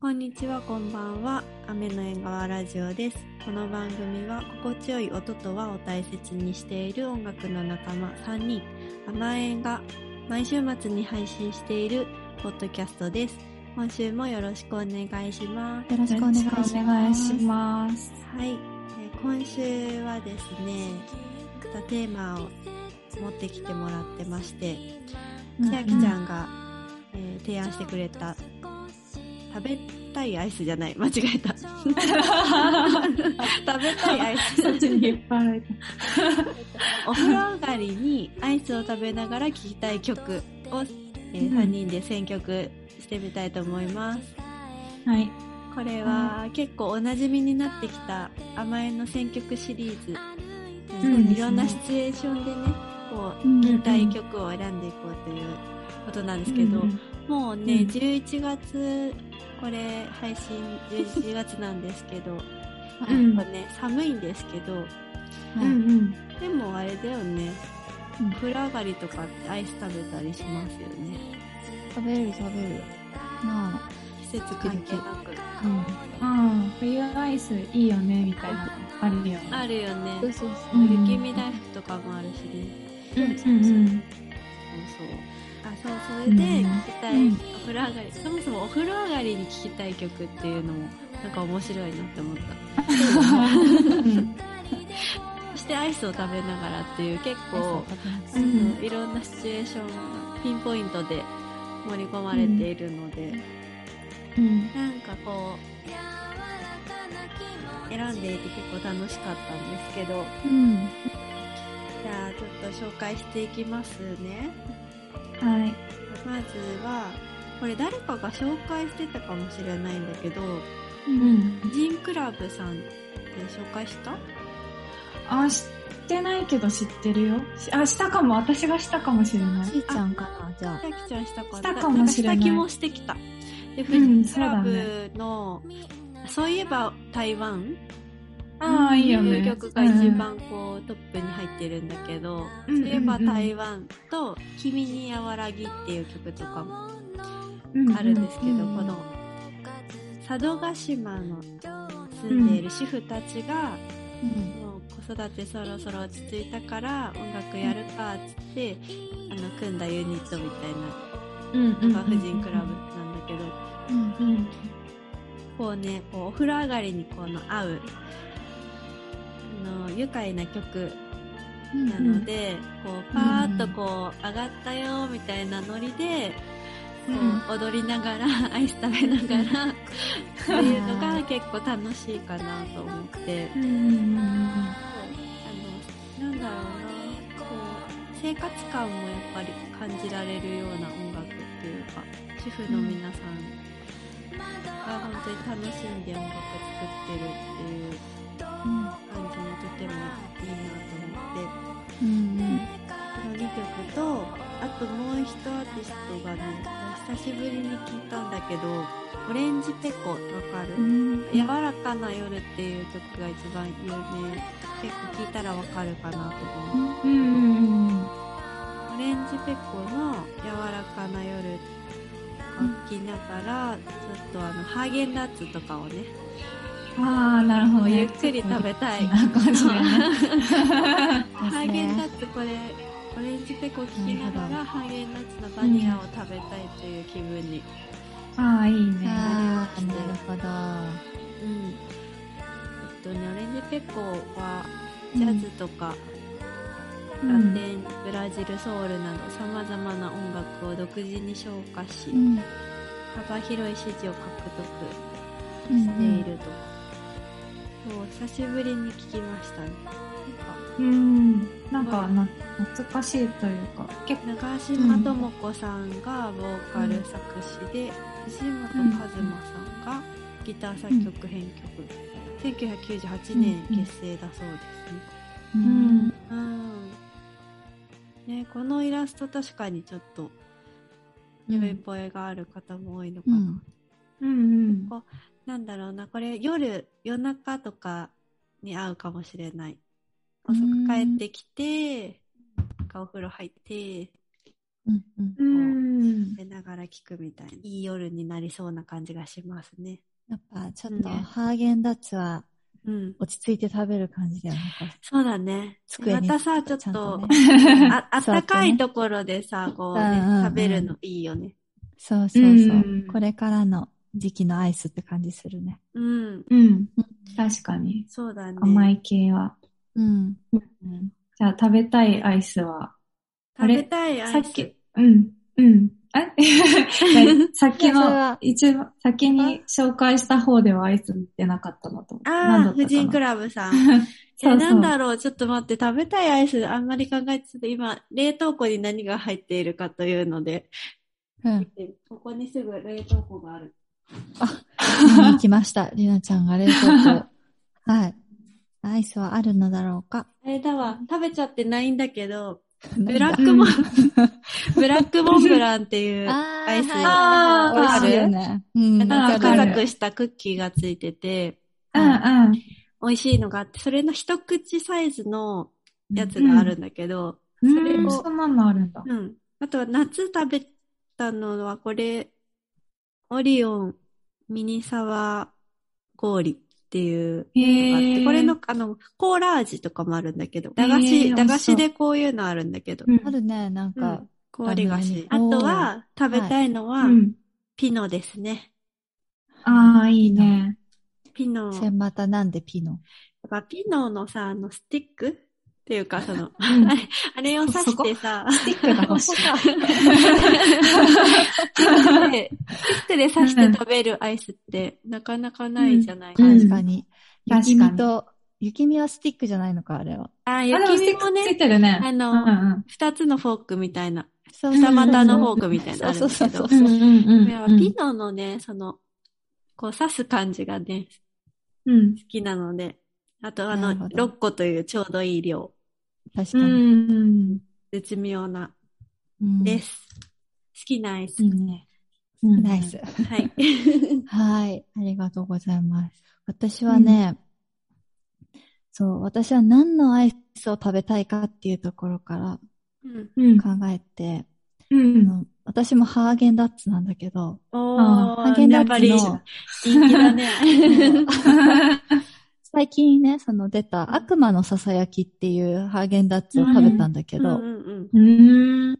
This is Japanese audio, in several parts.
こんにちは、こんばんは。雨の縁側ラジオです。この番組は心地よい音と和を大切にしている音楽の仲間3人、甘えんが毎週末に配信しているポッドキャストです。今週もよろしくお願いします。よろしくお願いします。はい、えー今週はですね、またテーマを持ってきてもらってまして、千秋ちゃんが、えー提案してくれた食べたいアイスじゃない。間違えた。食べたいアイス。お風呂上がりにアイスを食べながら聴きたい曲を、えーうん。3人で選曲してみたいと思います。はい。これは結構おなじみになってきた甘えんの選曲シリーズ、うん。うんいろんなシチュエーションでねこううん。聴きたい曲を選んでいこうということなんですけど、うん。もうね、うん。11月、これ配信11月なんですけど、うんやっぱね、寒いんですけど、うんうん。でもあれだよね、う風呂上がりとかってアイス食べたりしますよね。食べる食べる。まあ、季節関係なく。うん。ああ、冬アイスいいよね、みたいなのあるよね。あるよね。そうそうそう。うん雪見大福とかもあるしね。うんうんうん。そうそう。あ、そう、それでうん。聴きたい、うん。お風呂上がり、そもそもお風呂上がりに聴きたい曲っていうのも、なんか面白いなって思った。う。んそしてアイスを食べながらっていう結構、いろんなシチュエーションがピンポイントで盛り込まれているので、うん。なんかこう選んでいて結構楽しかったんですけど。うん。じゃあちょっと紹介していきますねはい。まずはこれ誰かが紹介してたかもしれないんだけどうん。ジンクラブさんって紹介した？あ、知ってないけど知ってるよ。しあ、したかも。私がしたかもしれない。しーちゃんかな、じゃあ。さきちゃんしたかしたかもしれないした気もしてきたでフうんジクラブの、そういえば台湾？ああ、いいよね。曲が一番こうトップに入ってるん。だけど、うん。そういえば台湾と「君に和らぎ」っていう曲とかもあるん。ですけど、うん。この佐渡島の住ん。でいる主婦たちが、うん。もう子育てそろそろ落ち着いたから音楽やるかっつってあの組ん。だユニットみたいうん。うん。な婦人クラブなん。だけど、うん。うん。こうねこうお風呂上がりにこの合うの愉快な曲なので、こうパーッとこう上がったよみたいなノリで、こう踊りながら アイス食べながらっていうのが結構楽しいかなと思って、うんうん。あのなんだろうなこう生活感もやっぱり感じられるような音楽っていうか主婦の皆さんが本当に楽しんで音楽作ってるっていうしぶりに聞いたんだけどオレンジペコわかる、うん。柔らかな夜っていう曲が一番有名。結構聞いたらわかるかなと思う、うん。うんオレンジペコの柔らかな夜を聞きながら、ちょっとあのハーゲンダッツとかをねああ、なるほど。ね。ゆっくり食べたい。な感じだね。ハーゲンダッツこれオレンジペコ聞きながらハーゲンダッツのバニラを食べたいという気分に、ああ、いいね。なるほど。うんえっとねオレンジペコはジャズとか、ラうんテンブラジルソウルなどさまざまな音楽を独自に昇華し、うん。幅広い支持を獲得うんしていると、そう久しぶりに聞きましたねうん。なんかな、懐かしいというか、結構、長島智子さんがボーカル作詞で、藤本一馬さんがギター作曲編曲、1998年結成だそうですね、ううん。ん。うん。ね、このイラスト確かにちょっとうん夢っぽいがある方も多いのかな、うん。うんうん。こうなんだろうな。これ夜夜中とかに合うかもしれない遅く帰ってきてお風呂入ってうんうんうん。食べながら聞くみたいな、いい夜になりそうな感じがしますね。やっぱちょっとねハーゲンダッツはうん。落ち着いて食べる感じだよね。そうだね。机にまたさ、ちょっと、あ あったかいところでさ、こうね、うんうんうん食べるのいいよね。そうそうそう、うんこれからの時期のアイスって感じするね。うん。うん。確かに。そうだね。甘い系は。うん。うん。じゃあ食べたいアイスは、あれ？食べたいアイス。さっき、うん、うん。え さっきいやそれのは、一番、先に紹介した方ではアイス売ってなかったなと思って。ああ、婦人クラブさん。そうそうえ、なんだろう、ちょっと待って、食べたいアイス、あんまり考えてて、今、冷凍庫に何が入っているかというので、うん。ここにすぐ冷凍庫がある。見に来ました。りなちゃんが冷凍庫。はい。アイスはあるのだろうか？あれだわ、食べちゃってないんだけど、ブブラックモン、ブラックモ ンブランっていうアイス、あー美味しいわかるよね。うん。なんかわかるザクザクしたクッキーがついてて、うんうん。美味しいのがあって、それの一口サイズのやつがあるんだけど、うん、それをそんなのあるんだ。うん。あとは夏食べたのはこれ、オリオンミニサワー氷っていうのがあって、これの、あの、コーラ味とかもあるんだけど、駄菓子、駄菓子でこういうのあるんだけど、うんあるね、なんかうん、氷菓子。あとは、食べたいのは、うん。ピノですね。ああ、いいね。ピノ。またなんでピノ？やっぱピノのさ、あの、スティックっていうか、その、うん。あれ、あれを刺してさ、スティックが欲しい。で、スティックで刺して食べるアイスってなかなかないじゃない、うん確かに。確かに。雪見と、雪見はスティックじゃないのか、あれは。あ、雪見もね、てるね。あのうんうん二つのフォークみたいな、そう二股のフォークみたいなのあるんだけど。そうそうそう、ピノのね、その、こう刺す感じがね、うん。好きなので、あとあの、なるほど。6個というちょうどいい量、う確かに。ん。絶妙な、うんです。好きなアイス。いいね。うんナイス。はい。はい。ありがとうございます。私はね、そう、私は何のアイスを食べたいかっていうところから。考えて、うん。あの私もハーゲンダッツなんだけど、ハーゲンダッツの、人気だね。最近ね、その出た悪魔のささやきっていうハーゲンダッツを食べたんだけど、うんうんうん。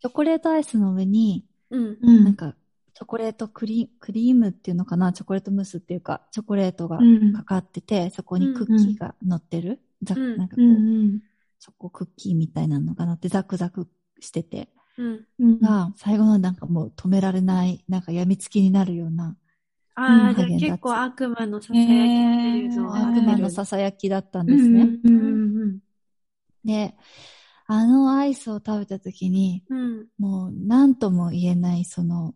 チョコレートアイスの上に、うん。うん。なんか、チョコレートクリクリームっていうのかなチョコレートムースっていうか、チョコレートがうんかかってて、そこにクッキーが乗ってる、ざうんなんかこう、うん。チョコクッキーみたいなのが乗ってザクザクしてて、うん。うん。が、最後のなんかもう止められない、なんか病みつきになるような、ああ、うんじゃあ結構悪魔のささやきっていうのはへー。悪魔のささやきだったんですね。うんうんで、あのアイスを食べた時に、うん。もう何とも言えないその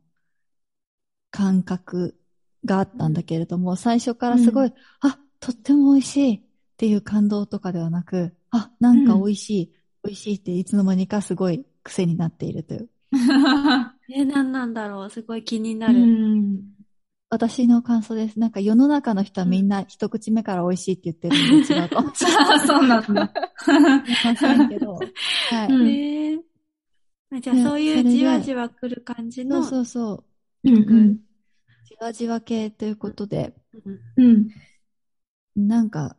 感覚があったんだけれども、最初からすごい、うあ、とっても美味しいっていう感動とかではなく、あ、なんか美味しい、美味しいっていつの間にかすごい癖になっているという。え、なんなんだろう。すごい気になうる。ん。私の感想です。なんか世の中の人はみんな一口目から美味しいって言ってるので違うかもしれあ そうなんだ。ませんけど。はい。じゃあそういそうじわじわくる感じそうの。そうそう。うんうん。じわじわ系ということで、うんうん。なんか、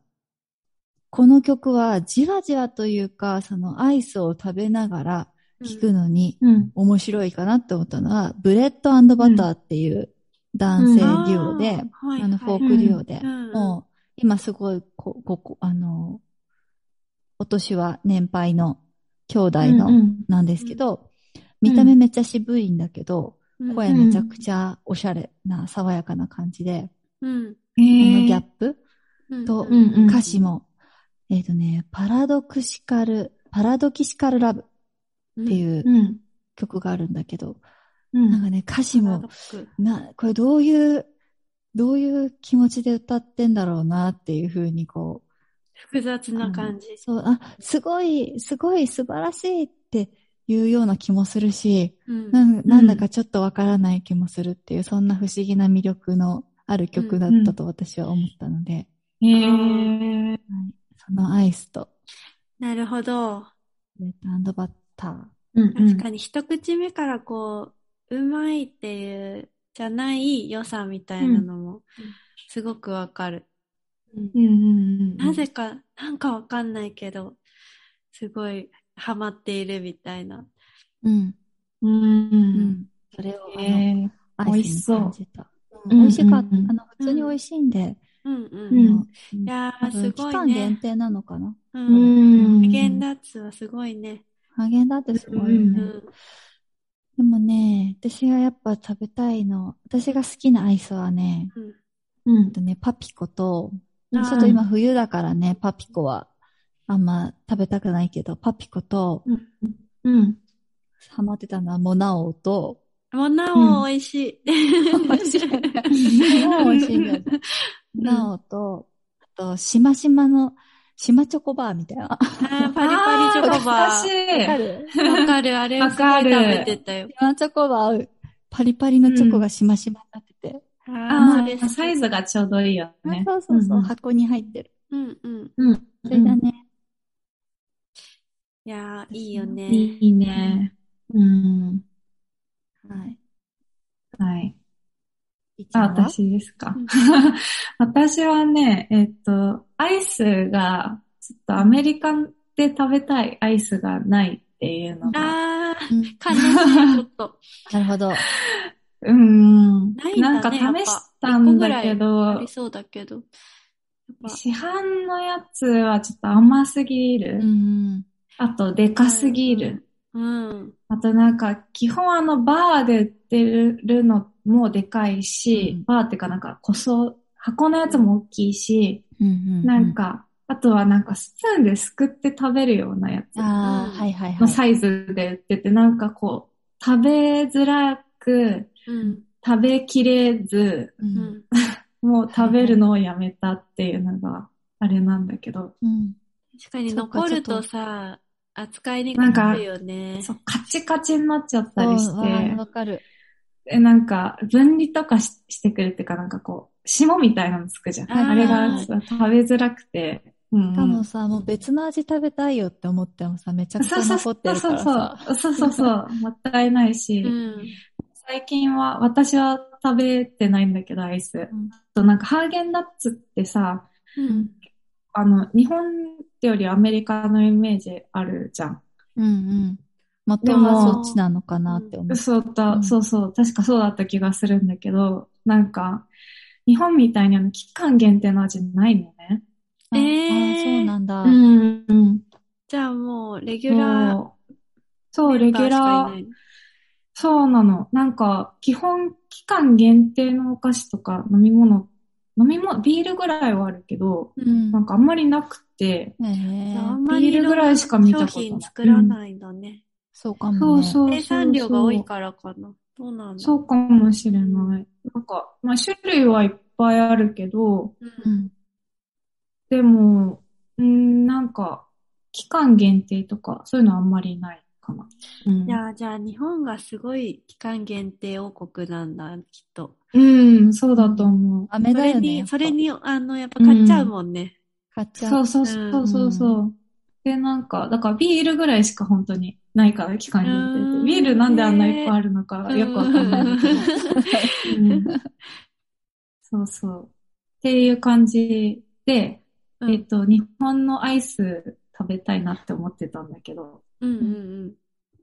この曲はじわじわというか、そのアイスを食べながら聴くのにうん。面白いかなって思ったのは、ブレッドバターっていう男性デュオで、あー。はいあのフォークデュオで、うんもう今すごいこ、ここ、あの、お年は年配の兄弟の、うんなんですけど、見た目めっちゃ渋いんだけど、うん。声めちゃくちゃおしゃれな、爽やかな感じで、うん。このギャッププとうんうんうん。歌詞も、えっ、とね、パラドクシカル、パラドキシカルラブっていううん。曲があるんだけど、うん。なんかね、歌詞もな、これどういう、どういう気持ちで歌ってんだろうなっていうふうにこう、複雑な感じ。そう、あ、すごい、すごい素晴らしいっていうような気もするし、うんなんなんだかちょっとわからない気もするっていう、そんな不思議な魅力のある曲だったと私は思ったので、へー。はい、そのアイスと、なるほど。レッドバッター。うん確かに一口目からこう、うまいっていう、じゃない良さみたいなのも、すごくわかる。うんうんうん。なぜか、なんかわかんないけど、すごいハマっているみたいな。うん。うんう。うんん。それを、えア美味イスにしそう感じた。ううんん、美味しかった。うんうんあの、普通に美味しいんで、うんううん。んうんいやー、すごいね。間限定なのかな？う。うんん。無限ダッツはすごいね。ハーゲンダッツすごいね。うん。でもね、私がやっぱ食べたいの、私が好きなアイスはね、うん。うんとね、パピコと、ちょっと今冬だからね、パピコはあんま食べたくないけど、パピコと、うん。ハマってたのはモナオと、もうなお美味しい。美味しい。モナオ美味しいんだよね。モナオと、あと、しましまの、しまチョコバーみたいな。わあーパリパリチョコバ懐かしー。い。かるわかる、あれをすごい食べてたよ。しまチョコバー、パリパリのチョコがしましまになってて。ああー、それ好あ、きサイズがちょうどいいよね。そうそうそう、ん箱に入ってる。うんうん。うん。それだね。いやー、いいよね。いいね。うん。はい。はい。あ、いちゃんは私ですかうん。私はね、えっと、アイスが、ちょっとアメリカで食べたいアイスがないっていうのが、あー、うん悲しい、ちょっと。なるほど。うん。ないんだねなんか試したんだけあどり、そうだけど。市販のやつはちょっと甘すぎる。うん。あと、でかすぎる。うん。あとなんか、基本あの、バーで売ってるのもでかいし、うんバーってかなんか、こそ、箱のやつも大きいし、うんうん。なん、か、あとはなんかスプーンですくって食べるようなやつああ、うんはいはいはい。のサイズで売ってて、なんかこう、食べづらく、うん。食べきれず、う。うんん。もう食べるのをやめたっていうのがあれなんだけど、うん。確かに残るとさ、扱いにくいよね。そう、カチカチになっちゃったりして、わかる。え、なんか、分離とかししてくれっていうか、なんかこう、霜みたいなのつくじゃん。あれがさ食べづらくて、うんしかもさ、もう別の味食べたいよって思ってもさ、めちゃくちゃそうそうそう残ってるからさ。そうそうそうそう、もったいないし、うん。最近は、私は食べてないんだけど、アイス。んとなんか、ハーゲンダッツってさ、うん。あの、日本ってよりアメリカのイメージあるじゃん。うんうん。元はそっちなのかなって思う。そうだ、うんそうそう、確かそうだった気がするんだけど、なんか、日本みたいにあの、期間限定の味ないのね。あえーあそうなんだ。ん、うん。じゃあもう、レギュラーそう、そう、レギュラー、そうなの。なんか、基本期間限定のお菓子とか飲み物、飲み物、ビールぐらいはあるけど、うんなんかあんまりなくて、えんまりビールぐらいしか見たこと商ない品作らないんだね。そうかもね。そうそうそうそう。生産量が多いからかな。どうなんだそうかもしれない。なんか、まあ種類はいっぱいあるけど、う。うんん。でも、うん、なんか、期間限定とか、そういうのあんまりないかな。うんいや、じゃあ日本がすごい期間限定王国なんだ、きっと。うん、そうだと思う。飴だよね。それに、ぱそれに、あの、やっぱ買っちゃうもんね。買っちゃ。そううそうそうそうそう。で、なんか、だからビールぐらいしか本当にないから、期間限定うんで。ビールなんであんないっぱいあるのかよくわかんないんだけど。うんそうそう。っていう感じで、うんえっと、日本のアイス食べたいなって思ってたんだけど、うんうんうん。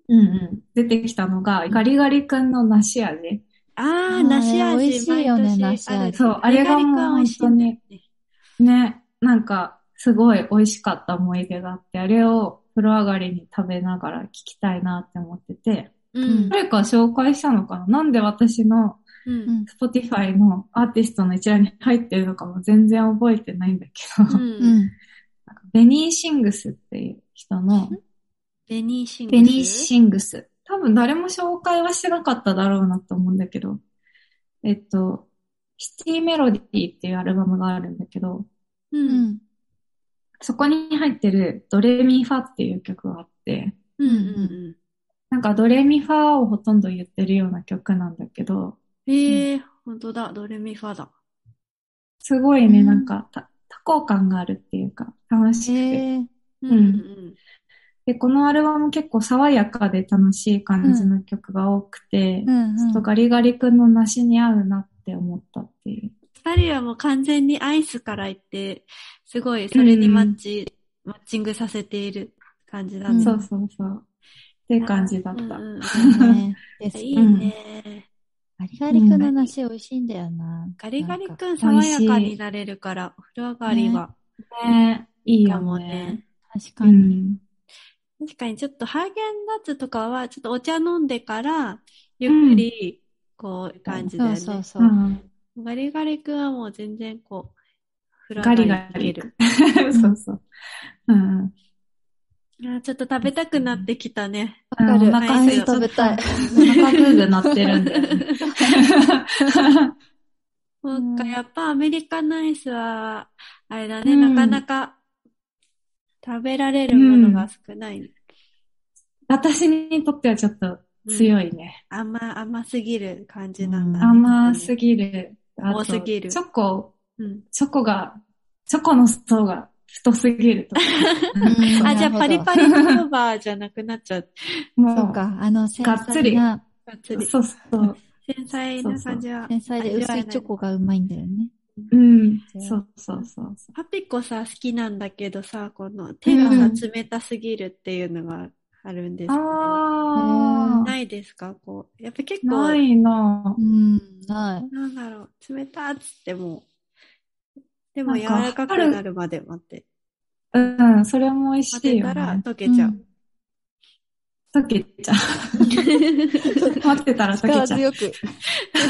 うんうん。出てきたのが、ガリガリ君の梨味。あー、あー梨味、美味しいよね梨味そうあれがもうガリガリ君美味しいんだよねね、なんか、すごい美味しかった思い出があって、あれを風呂上がりに食べながら聞きたいなって思ってて、うん。誰か紹介したのかな？なんで私のう。うんん。Spotify のアーティストの一覧に入ってるのかも全然覚えてないんだけど、う。う んベニーシングスっていう人の、ベニーシングス？ベニーシングス。多分誰も紹介はしてなかっただろうなと思うんだけど、えっと、シティメロディっていうアルバムがあるんだけど、う。うんん。そこに入ってるドレミファっていう曲があって、うんうんなんかドレミファをほとんど言ってるような曲なんだけど、うん。ええー、ほんとだ、ドレミファだ。すごいね、うんなんか多多幸感があるっていうか、楽しくて。へえ。うんうんで、このアルバム結構爽やかで楽しい感じの曲が多くて、うんうんちょっとガリガリ君の梨に合うなって思ったっていう。二人はもう完全にアイスから言って、すごいそれにマッチ、マッチングさせている感じだった。うんそうそうそう。っていう感じだった。うんうんねですいいね。ガリガリ君の梨美味しいんだよな。ガリガリ君爽やかになれるから、お風呂上がりはねいいかもね確かに。ん。確かにちょっとハーゲンダッツとかはちょっとお茶飲んでから、ゆっくり、こう、感じだよね。そうそうそうう。んガリガリ君はもう全然こう、風呂ガリ上がガリりいける。そうそう。うん。あーちょっと食べたくなってきたね。わかる。お腹アイスちょっと食べたい。お腹グーグーなってるんだよね。そうか、うん やっぱアメリカナイスは、あれだね、うんなかなか食べられるものが少ない、ね私にとってはちょっと強いね。甘、甘すぎる感じなんだ、ね。甘すぎる。多すぎるチョコ、うん。チョコが、チョコの層が太すぎるとか。うんあ、じゃあパリパリのオーバーじゃなくなっちゃう。もそうか。あの、繊がっつりがっつり。そうそう。繊細な感じは。繊細で薄いチョコがうまいんだよね。うん。そうそうそうそパピコさ、好きなんだけどさ、この手が冷たすぎるっていうのがあるんですう。けど。あないですか？こう。やっぱ結ー。構、ないなうん、ない。なんだろう、冷たっつっても、でも柔らかくなるまで待って。うん、それも美味し待いよてたらね。溶けちゃう。溶けちゃう。待ってたら溶けちゃう。力強く、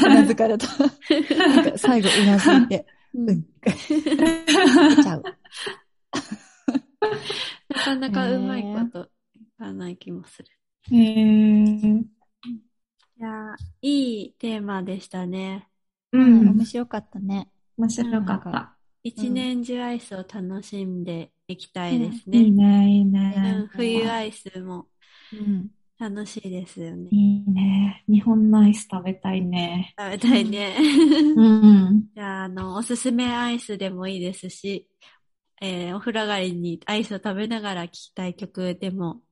うなずかれた。なんか最後うなずいて、うんうん。出ちゃう。なかなかうまいこといかない気もする。へー。いやーいいテーマでしたね。ううん、ん。面白かったね。面白かった。一年中アイスを楽しんでいきたいですね。いいね、いいうんね。冬アイスもうん。楽しいですよね。いいね。日本のアイス食べたいね。食べたいね。うん。じゃあ、あの、おすすめアイスでもいいですし、えーお風呂上がりにアイスを食べながら聴きたい曲でも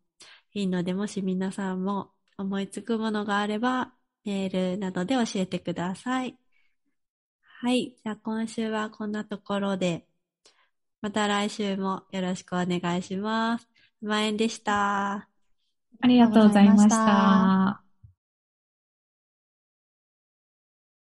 いいので、もし皆さんも思いつくものがあれば、メールなどで教えてください。はい。じゃあ今週はこんなところで、また来週もよろしくお願いします。まえんでした。ありがとうございました。